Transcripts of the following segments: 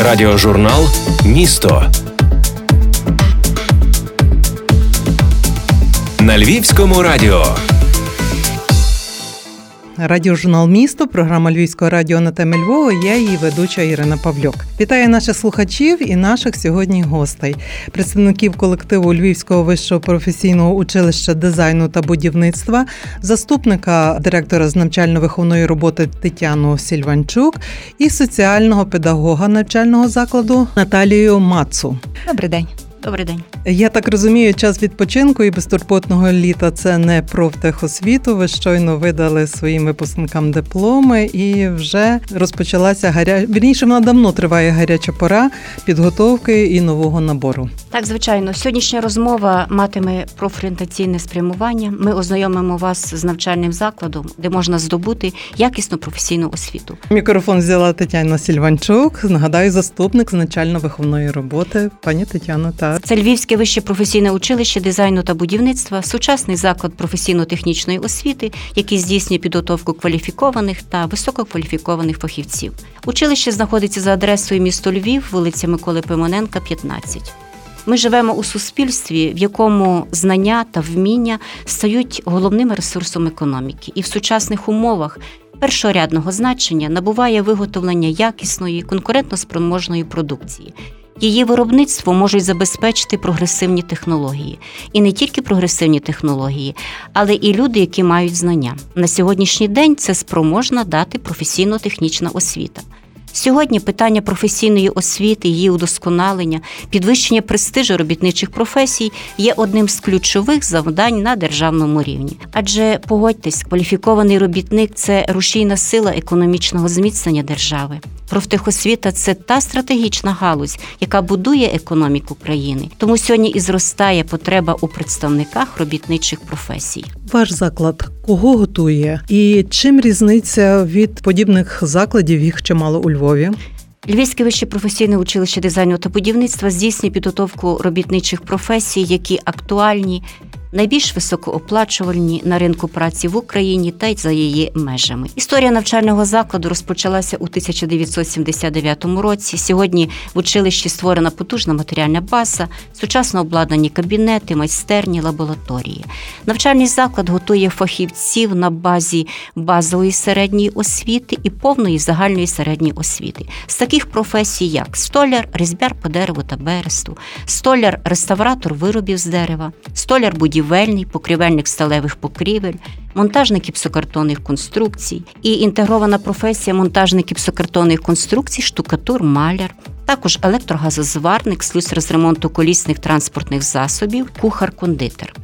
Радіожурнал Місто на Львівському радіо. Радіожурнал Місто, програма Львівського радіо на темі Львова. Я її ведуча Ірина Павлюк. Вітаю наших слухачів і наших сьогодні гостей, представників колективу Львівського вищого професійного училища дизайну та будівництва, заступника директора з навчально-виховної роботи Тетяну Сільванчук і соціального педагога навчального закладу Наталію Мацу. Добрий день. Добрий день. Я так розумію, час відпочинку і безтурботного літа це не про техосвіту. Ви щойно видали своїм випускникам дипломи, і вже розпочалася гаря... Вірніше, вона давно триває гаряча пора підготовки і нового набору. Так, звичайно, сьогоднішня розмова матиме профорієнтаційне спрямування. Ми ознайомимо вас з навчальним закладом, де можна здобути якісну професійну освіту. Мікрофон взяла Тетяна Сільванчук. Нагадаю, заступник з начально-виховної роботи. Пані Тетяно, та це Львівське вище професійне училище дизайну та будівництва, сучасний заклад професійно-технічної освіти, який здійснює підготовку кваліфікованих та висококваліфікованих фахівців. Училище знаходиться за адресою місто Львів, вулиця Миколи Пимоненка, 15. Ми живемо у суспільстві, в якому знання та вміння стають головним ресурсом економіки, і в сучасних умовах першорядного значення набуває виготовлення якісної, конкурентно-спроможної продукції. Її виробництво можуть забезпечити прогресивні технології, і не тільки прогресивні технології, але і люди, які мають знання. На сьогоднішній день це спроможна дати професійно-технічна освіта. Сьогодні питання професійної освіти, її удосконалення, підвищення престижу робітничих професій є одним з ключових завдань на державному рівні. Адже погодьтесь, кваліфікований робітник це рушійна сила економічного зміцнення держави. Профтехосвіта це та стратегічна галузь, яка будує економіку країни. Тому сьогодні і зростає потреба у представниках робітничих професій. Ваш заклад кого готує і чим різниця від подібних закладів? Їх чимало у Львові. Львівське вище професійне училище дизайну та будівництва здійснює підготовку робітничих професій, які актуальні найбільш високооплачувальні на ринку праці в Україні та й за її межами. Історія навчального закладу розпочалася у 1979 році. Сьогодні в училищі створена потужна матеріальна база, сучасно обладнані кабінети, майстерні, лабораторії. Навчальний заклад готує фахівців на базі базової середньої освіти і повної загальної середньої освіти. З таких професій, як столяр, різьбяр по дереву та бересту, столяр, реставратор виробів з дерева, столяр будівництва, будівельний, покрівельних сталевих покрівель, монтажник гіпсокартонних конструкцій і інтегрована професія монтажник гіпсокартонних конструкцій, штукатур, маляр. Також електрогазозварник, слюсар з ремонту колісних транспортних засобів, кухар-кондитер.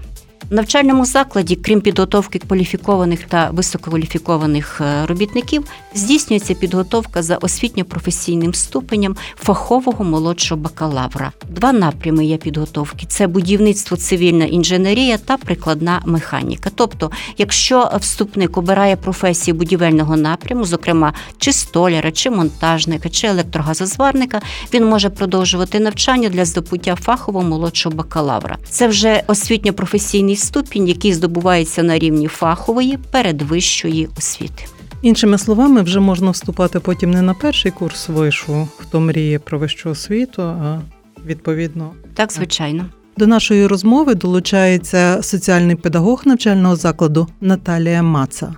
Навчальному закладі, крім підготовки кваліфікованих та висококваліфікованих е, робітників, здійснюється підготовка за освітньо-професійним ступенем фахового молодшого бакалавра. Два напрями є підготовки: це будівництво, цивільна інженерія та прикладна механіка. Тобто, якщо вступник обирає професію будівельного напряму, зокрема чи столяра, чи монтажника, чи електрогазозварника, він може продовжувати навчання для здобуття фахового молодшого бакалавра. Це вже освітньо-професійний професійний ступінь, який здобувається на рівні фахової передвищої освіти. Іншими словами, вже можна вступати потім не на перший курс вишу, хто мріє про вищу освіту, а відповідно так, звичайно. До нашої розмови долучається соціальний педагог навчального закладу Наталія Маца.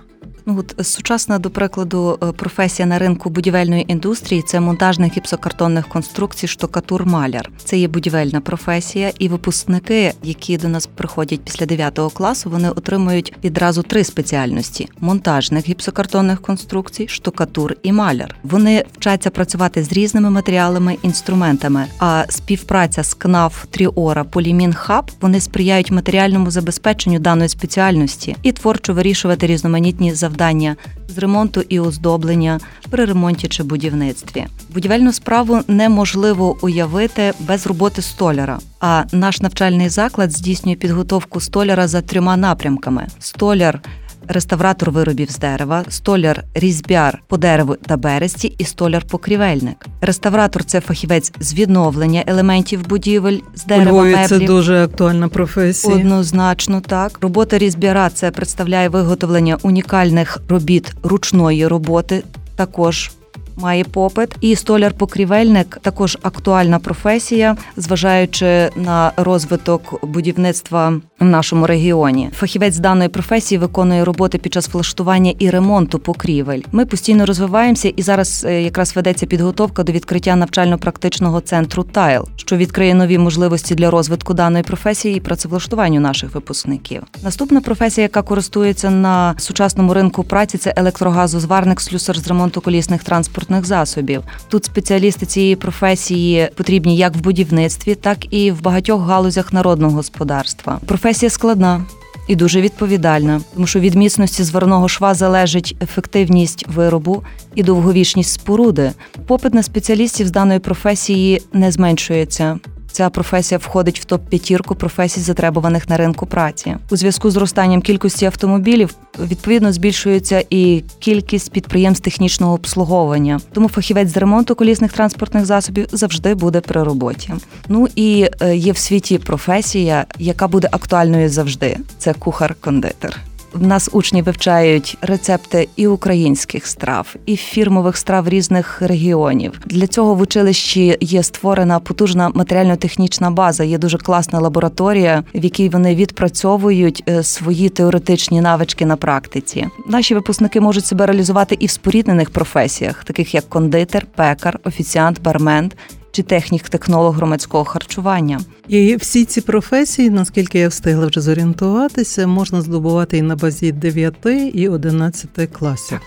Ну от сучасна, до прикладу, е, професія на ринку будівельної індустрії це монтажник гіпсокартонних конструкцій, штукатур-маляр. Це є будівельна професія, і випускники, які до нас приходять після 9 класу, вони отримують відразу три спеціальності: монтажник гіпсокартонних конструкцій, штукатур і маляр. Вони вчаться працювати з різними матеріалами, інструментами. А співпраця з КНАФ, Тріора, Полімін Хаб вони сприяють матеріальному забезпеченню даної спеціальності і творчо вирішувати різноманітні завдання завдання з ремонту і оздоблення при ремонті чи будівництві. Будівельну справу неможливо уявити без роботи столяра. А наш навчальний заклад здійснює підготовку столяра за трьома напрямками: столяр реставратор виробів з дерева, столяр різьбяр по дереву та бересті і столяр-покрівельник. Реставратор це фахівець з відновлення елементів будівель з дерева. Львові меблів. Це дуже актуальна професія. Однозначно так. Робота різьбяра це представляє виготовлення унікальних робіт ручної роботи. Також має попит. І столяр-покрівельник також актуальна професія, зважаючи на розвиток будівництва в нашому регіоні. Фахівець даної професії виконує роботи під час влаштування і ремонту покрівель. Ми постійно розвиваємося, і зараз е, якраз ведеться підготовка до відкриття навчально-практичного центру Тайл, що відкриє нові можливості для розвитку даної професії і працевлаштуванню наших випускників. Наступна професія, яка користується на сучасному ринку праці, це електрогазозварник, слюсар з ремонту колісних транспортних засобів. Тут спеціалісти цієї професії потрібні як в будівництві, так і в багатьох галузях народного господарства. Професія складна. І дуже відповідальна, тому що від міцності зварного шва залежить ефективність виробу і довговічність споруди. Попит на спеціалістів з даної професії не зменшується. Ця професія входить в топ п'ятірку професій, затребуваних на ринку праці. У зв'язку з зростанням кількості автомобілів відповідно збільшується і кількість підприємств технічного обслуговування. Тому фахівець з ремонту колісних транспортних засобів завжди буде при роботі. Ну і е, є в світі професія, яка буде актуальною завжди. Це кухар-кондитер. В нас учні вивчають рецепти і українських страв, і фірмових страв різних регіонів. Для цього в училищі є створена потужна матеріально-технічна база. Є дуже класна лабораторія, в якій вони відпрацьовують е, свої теоретичні навички на практиці. Наші випускники можуть себе реалізувати і в споріднених професіях, таких як кондитер, пекар, офіціант, бармен. Чи технік-технолог громадського харчування, і всі ці професії, наскільки я встигла вже зорієнтуватися, можна здобувати і на базі 9 і 11 класів.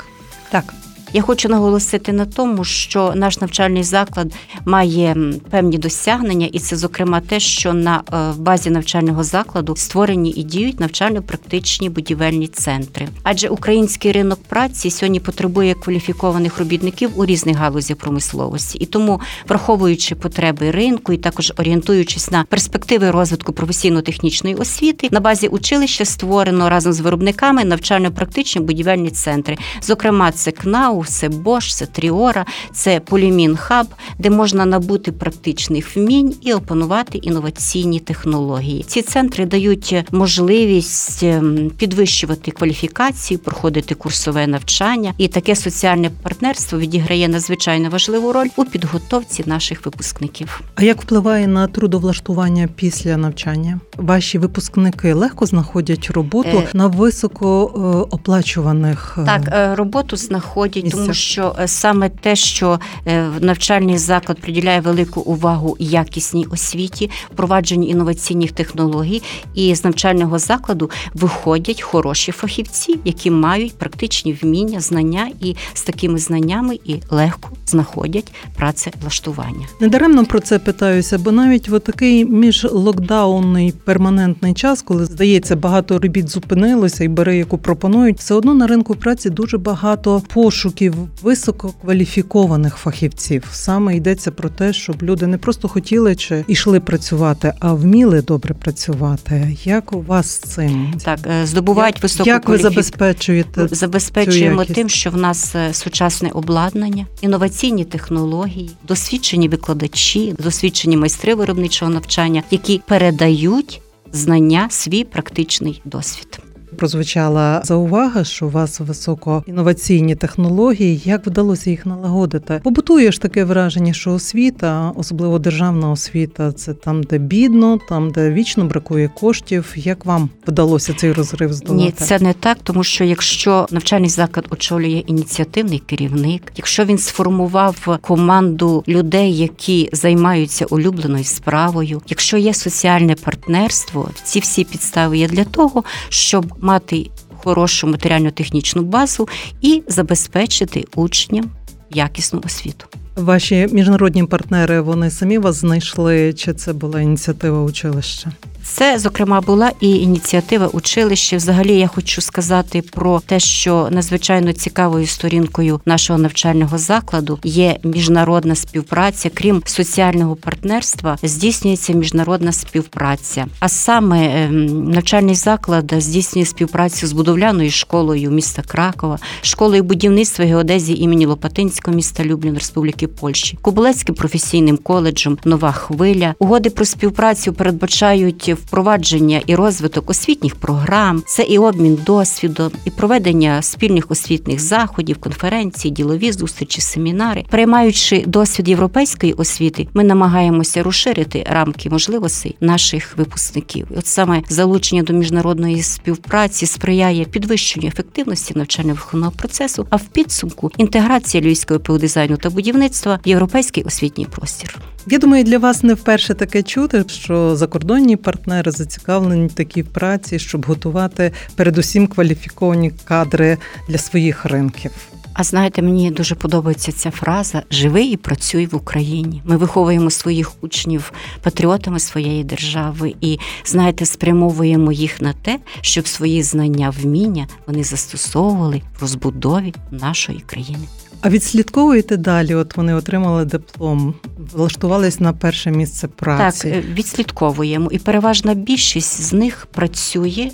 Так. Я хочу наголосити на тому, що наш навчальний заклад має певні досягнення, і це, зокрема, те, що на е, базі навчального закладу створені і діють навчально-практичні будівельні центри. Адже український ринок праці сьогодні потребує кваліфікованих робітників у різних галузях промисловості, і тому, враховуючи потреби ринку і також орієнтуючись на перспективи розвитку професійно-технічної освіти, на базі училища створено разом з виробниками навчально-практичні будівельні центри. Зокрема, це КНАУ, це Bosch, це Тріора, це Полімін Хаб, де можна набути практичних вмінь і опанувати інноваційні технології. Ці центри дають можливість ем, підвищувати кваліфікацію, проходити курсове навчання, і таке соціальне партнерство відіграє надзвичайно важливу роль у підготовці наших випускників. А як впливає на трудовлаштування після навчання? Ваші випускники легко знаходять роботу е... на високооплачуваних е, так е, роботу знаходять тому що е, саме те, що е, навчальний заклад приділяє велику увагу якісній освіті, впровадженню інноваційних технологій, і з навчального закладу виходять хороші фахівці, які мають практичні вміння, знання, і з такими знаннями і легко знаходять працевлаштування. Недаремно про це питаюся, бо навіть в такий міжлокдаунний перманентний час, коли здається, багато робіт зупинилося і бери, яку пропонують, все одно на ринку праці дуже багато пошуків пошуків висококваліфікованих фахівців. Саме йдеться про те, щоб люди не просто хотіли чи йшли працювати, а вміли добре працювати. Як у вас з цим так е, здобувають високу Як ви забезпечуєте? Забезпечуємо тим, що в нас е, сучасне обладнання, інноваційні технології, досвідчені викладачі, досвідчені майстри виробничого навчання, які передають знання, свій практичний досвід прозвучала заувага, що у вас високоінноваційні технології. Як вдалося їх налагодити? Побутує ж таке враження, що освіта, особливо державна освіта, це там, де бідно, там де вічно бракує коштів. Як вам вдалося цей розрив здолати? Ні, це не так, тому що якщо навчальний заклад очолює ініціативний керівник, якщо він сформував команду людей, які займаються улюбленою справою, якщо є соціальне партнерство, ці всі підстави є для того, щоб мати хорошу матеріально-технічну базу і забезпечити учням якісну освіту. Ваші міжнародні партнери вони самі вас знайшли? Чи це була ініціатива училища? Це, зокрема, була і ініціатива училища. Взагалі, я хочу сказати про те, що надзвичайно цікавою сторінкою нашого навчального закладу є міжнародна співпраця. Крім соціального партнерства, здійснюється міжнародна співпраця. А саме ем, навчальний заклад здійснює співпрацю з будовляною школою міста Кракова, школою будівництва геодезії імені Лопатинського міста Люблін Республіки Польщі, Кобилецьким професійним коледжем Нова хвиля. Угоди про співпрацю передбачають йдуть впровадження і розвиток освітніх програм, це і обмін досвідом, і проведення спільних освітних заходів, конференцій, ділові зустрічі, семінари, приймаючи досвід європейської освіти, ми намагаємося розширити рамки можливостей наших випускників. От саме залучення до міжнародної співпраці сприяє підвищенню ефективності навчально-виховного процесу, а в підсумку інтеграція львівського пеодизайну та будівництва в європейський освітній простір. Я думаю, для вас не вперше таке чути, що закордонні партнери зацікавлені в такій праці, щоб готувати передусім кваліфіковані кадри для своїх ринків. А знаєте, мені дуже подобається ця фраза Живи і працюй в Україні. Ми виховуємо своїх учнів патріотами своєї держави і знаєте, спрямовуємо їх на те, щоб свої знання, вміння вони застосовували в розбудові нашої країни. А відслідковуєте далі? От вони отримали диплом, влаштувались на перше місце праці. Так, е, відслідковуємо, і переважна більшість з них працює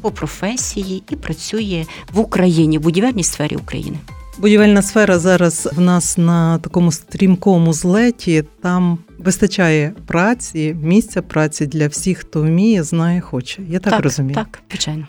по професії і працює в Україні, в будівельній сфері України. Будівельна сфера зараз в нас на такому стрімкому злеті. Там вистачає праці, місця праці для всіх, хто вміє, знає, хоче. Я так, розумію. Так, звичайно.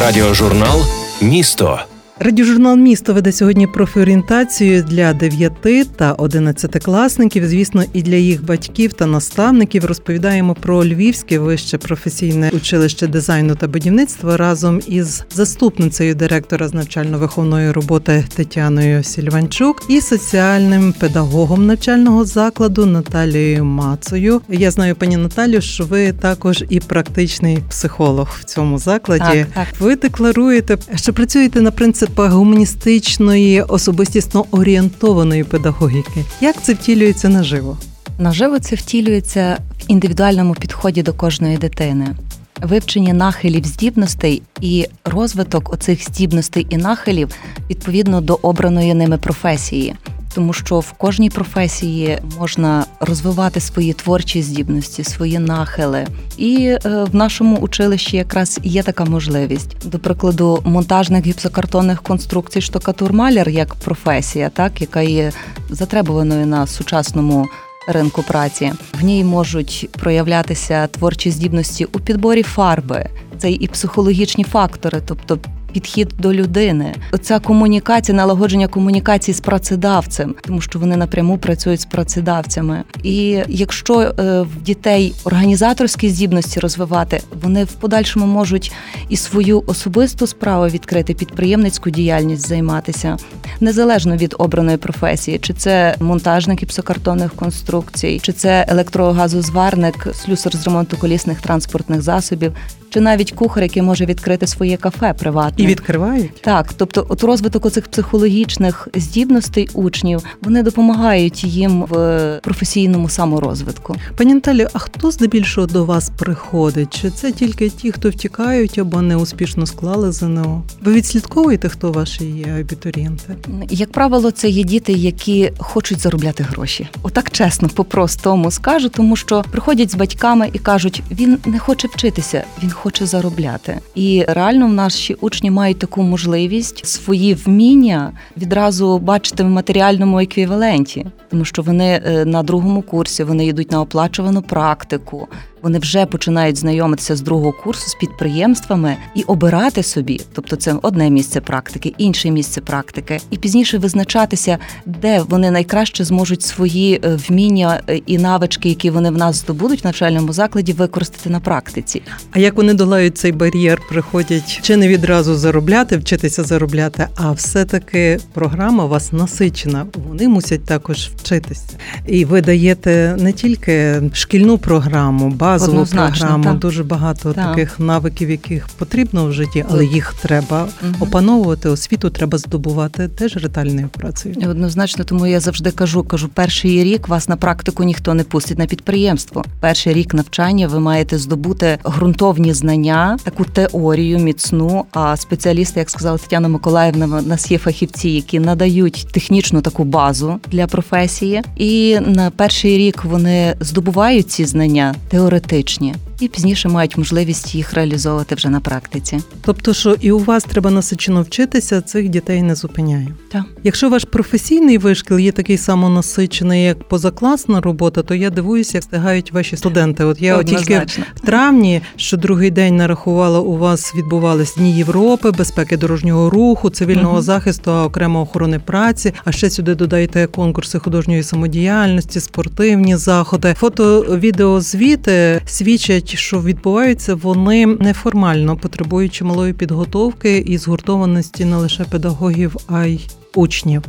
Радіожурнал Місто. Радіожурнал місто веде сьогодні профорієнтацію для 9 та 11 класників. Звісно, і для їх батьків та наставників розповідаємо про Львівське вище професійне училище дизайну та будівництва разом із заступницею директора з навчально-виховної роботи Тетяною Сільванчук і соціальним педагогом навчального закладу Наталією Мацею. Я знаю, пані Наталю, що ви також і практичний психолог в цьому закладі. Так, так. Ви декларуєте, що працюєте на принципах гуманістичної, особистісно орієнтованої педагогіки. Як це втілюється наживо? Наживо це втілюється в індивідуальному підході до кожної дитини. Вивчення нахилів здібностей і розвиток оцих здібностей і нахилів відповідно до обраної ними професії. Тому що в кожній професії можна розвивати свої творчі здібності, свої нахили. І е, в нашому училищі якраз є така можливість. До прикладу, монтажник гіпсокартонних конструкцій штукатур-маляр як професія, так яка є затребуваною на сучасному ринку праці. В ній можуть проявлятися творчі здібності у підборі фарби. Це і психологічні фактори, тобто підхід до людини. Оця комунікація, налагодження комунікації з працедавцем, тому що вони напряму працюють з працедавцями. І якщо е, в дітей організаторські здібності розвивати, вони в подальшому можуть і свою особисту справу відкрити, підприємницьку діяльність займатися незалежно від обраної професії, чи це монтажник гіпсокартонних конструкцій, чи це електрогазозварник, слюсар з ремонту колісних транспортних засобів, чи навіть кухар, який може відкрити своє кафе приватне. І відкривають? Так, тобто, от розвиток оцих психологічних здібностей учнів вони допомагають їм в професійному саморозвитку. Пані Наталі, а хто здебільшого до вас приходить? Чи це тільки ті, хто втікають або не успішно склали ЗНО? Ви відслідковуєте, хто ваші є абітурієнти? Як правило, це є діти, які хочуть заробляти гроші. Отак чесно, по-простому скажу, тому що приходять з батьками і кажуть, він не хоче вчитися, він хоче заробляти. І реально в наші учні мають таку можливість свої вміння відразу бачити в матеріальному еквіваленті, тому що вони е, на другому курсі вони йдуть на оплачувану практику. Вони вже починають знайомитися з другого курсу з підприємствами і обирати собі, тобто це одне місце практики, інше місце практики, і пізніше визначатися, де вони найкраще зможуть свої е, вміння е, і навички, які вони в нас здобудуть в навчальному закладі, використати на практиці. А як вони долають цей бар'єр, приходять чи не відразу заробляти, вчитися заробляти, а все-таки програма вас насичена. Вони мусять також вчитися. І ви даєте не тільки шкільну програму, базову Однозначно, програму, так. дуже багато Так. таких навиків, яких потрібно в житті, але їх треба Мгм. опановувати, освіту треба здобувати теж ретельною працею. Однозначно, тому я завжди кажу: кажу, перший рік вас на практику ніхто не пустить на підприємство. Перший рік навчання ви маєте здобути ґрунтовні знання, таку теорію міцну. А спеціалісти, як сказала Тетяна Миколаївна, в нас є фахівці, які надають технічну таку базу для професії. І на перший рік вони здобувають ці знання теоретичні. І пізніше мають можливість їх реалізовувати вже на практиці. Тобто, що і у вас треба насичено вчитися, цих дітей не зупиняє. Так. Якщо ваш професійний вишкіл є такий самонасичений, як позакласна робота, то я дивуюся, як встигають ваші студенти. От я от тільки в травні, що другий день нарахувала, у вас відбувались Дні Європи, безпеки дорожнього руху, цивільного Мгм. захисту, а окремо охорони праці. А ще сюди додайте конкурси художньої самодіяльності, спортивні заходи. Фото, відеозвіти свідчать, що відбуваються вони неформально, потребуючи малої підготовки і згуртованості не лише педагогів, а й учнів.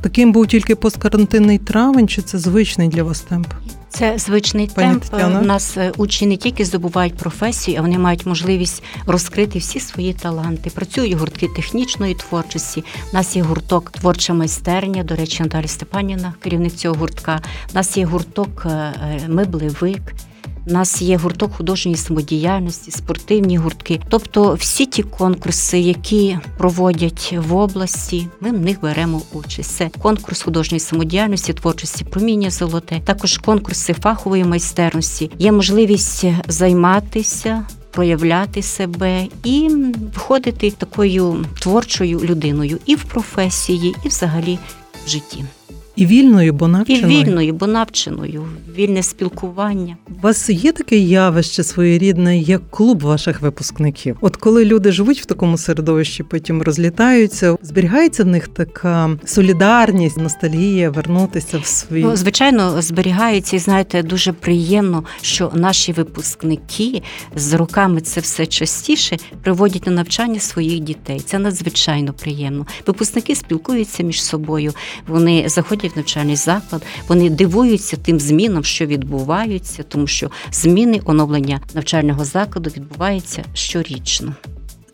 Таким був тільки посткарантинний травень, чи це звичний для вас темп? Це звичний Пані темп. Тетяно? У нас е, учні не тільки здобувають професію, а вони мають можливість розкрити всі свої таланти. Працюють гуртки технічної творчості. У нас є гурток творча майстерня. До речі, Наталя Степанівна, керівник цього гуртка. У нас є гурток е, е, меблевик. У нас є гурток художньої самодіяльності, спортивні гуртки. Тобто всі ті конкурси, які проводять в області, ми в них беремо участь. Це конкурс художньої самодіяльності, творчості проміння золоте, також конкурси фахової майстерності. Є можливість займатися. Проявляти себе і виходити такою творчою людиною і в професії, і взагалі в житті, І вільною, бо і вільною, бо навченою, вільне спілкування. У вас є таке явище своєрідне, як клуб ваших випускників? От коли люди живуть в такому середовищі, потім розлітаються, зберігається в них така солідарність, ностальгія, вернутися в свій Ну, звичайно, зберігається і знаєте, дуже приємно, що наші випускники з роками це все частіше приводять на навчання своїх дітей. Це надзвичайно приємно. Випускники спілкуються між собою, вони заходять в навчальний заклад, вони дивуються тим змінам, що відбуваються, тому що зміни оновлення навчального закладу відбуваються щорічно.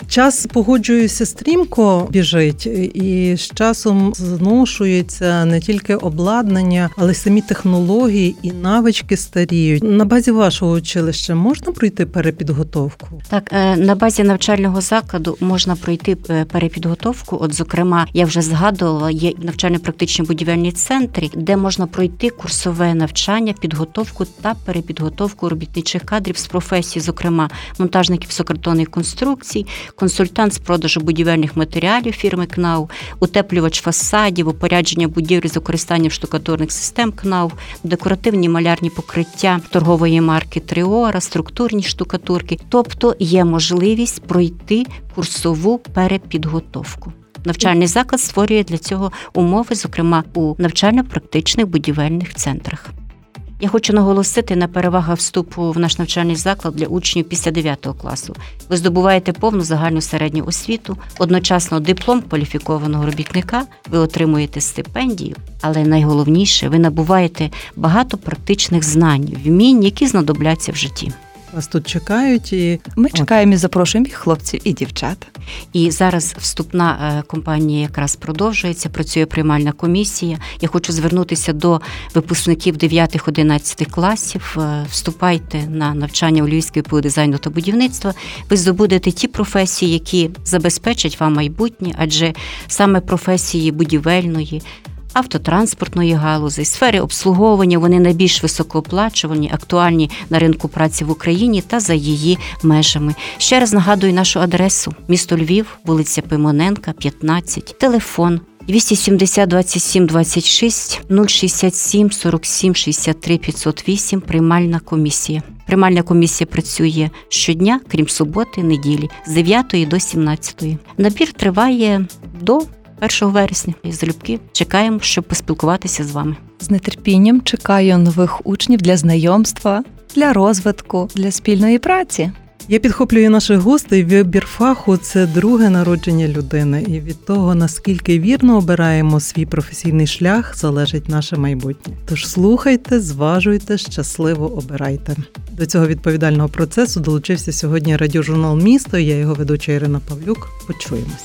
Час погоджуюся стрімко біжить, і з часом зношується не тільки обладнання, але й самі технології і навички старіють. На базі вашого училища можна пройти перепідготовку? Так, е, на базі навчального закладу можна пройти е, перепідготовку. От, зокрема, я вже згадувала, є навчально-практичні будівельні центри, де можна пройти курсове навчання, підготовку та перепідготовку робітничих кадрів з професії, зокрема монтажників сокартонних конструкцій, консультант з продажу будівельних матеріалів фірми КНАУ, утеплювач фасадів, опорядження будівлі з використанням штукатурних систем КНАУ, декоративні малярні покриття торгової марки Тріора, структурні штукатурки. Тобто є можливість пройти курсову перепідготовку. Навчальний заклад створює для цього умови, зокрема у навчально-практичних будівельних центрах. Я хочу наголосити на перевагах вступу в наш навчальний заклад для учнів після 9 класу. Ви здобуваєте повну загальну середню освіту, одночасно диплом кваліфікованого робітника, ви отримуєте стипендію, але найголовніше, ви набуваєте багато практичних знань, вмінь, які знадобляться в житті. Вас тут чекають і Ми чекаємо і запрошуємо і хлопців, і дівчат. І зараз вступна е, кампанія якраз продовжується. Працює приймальна комісія. Я хочу звернутися до випускників 9-11 класів. Е, Вступайте на навчання у Львівської ПУ дизайну та будівництва. Ви здобудете ті професії, які забезпечать вам майбутнє, адже саме професії будівельної. Автотранспортної галузі, сфери обслуговування вони найбільш високооплачувані, актуальні на ринку праці в Україні та за її межами. Ще раз нагадую нашу адресу: місто Львів, вулиця Пимоненка, 15, телефон 270 27 26 067 47 63 508, приймальна комісія. Приймальна комісія працює щодня, крім суботи, неділі, з 9 до 17. Набір триває до 1 вересня. І залюбки чекаємо, щоб поспілкуватися з вами. З нетерпінням чекаю нових учнів для знайомства, для розвитку, для спільної праці. Я підхоплюю наших гостей. Вибір фаху це друге народження людини, і від того наскільки вірно обираємо свій професійний шлях, залежить наше майбутнє. Тож слухайте, зважуйте, щасливо обирайте. До цього відповідального процесу долучився сьогодні радіожурнал Місто. Я його ведуча Ірина Павлюк. Почуємось.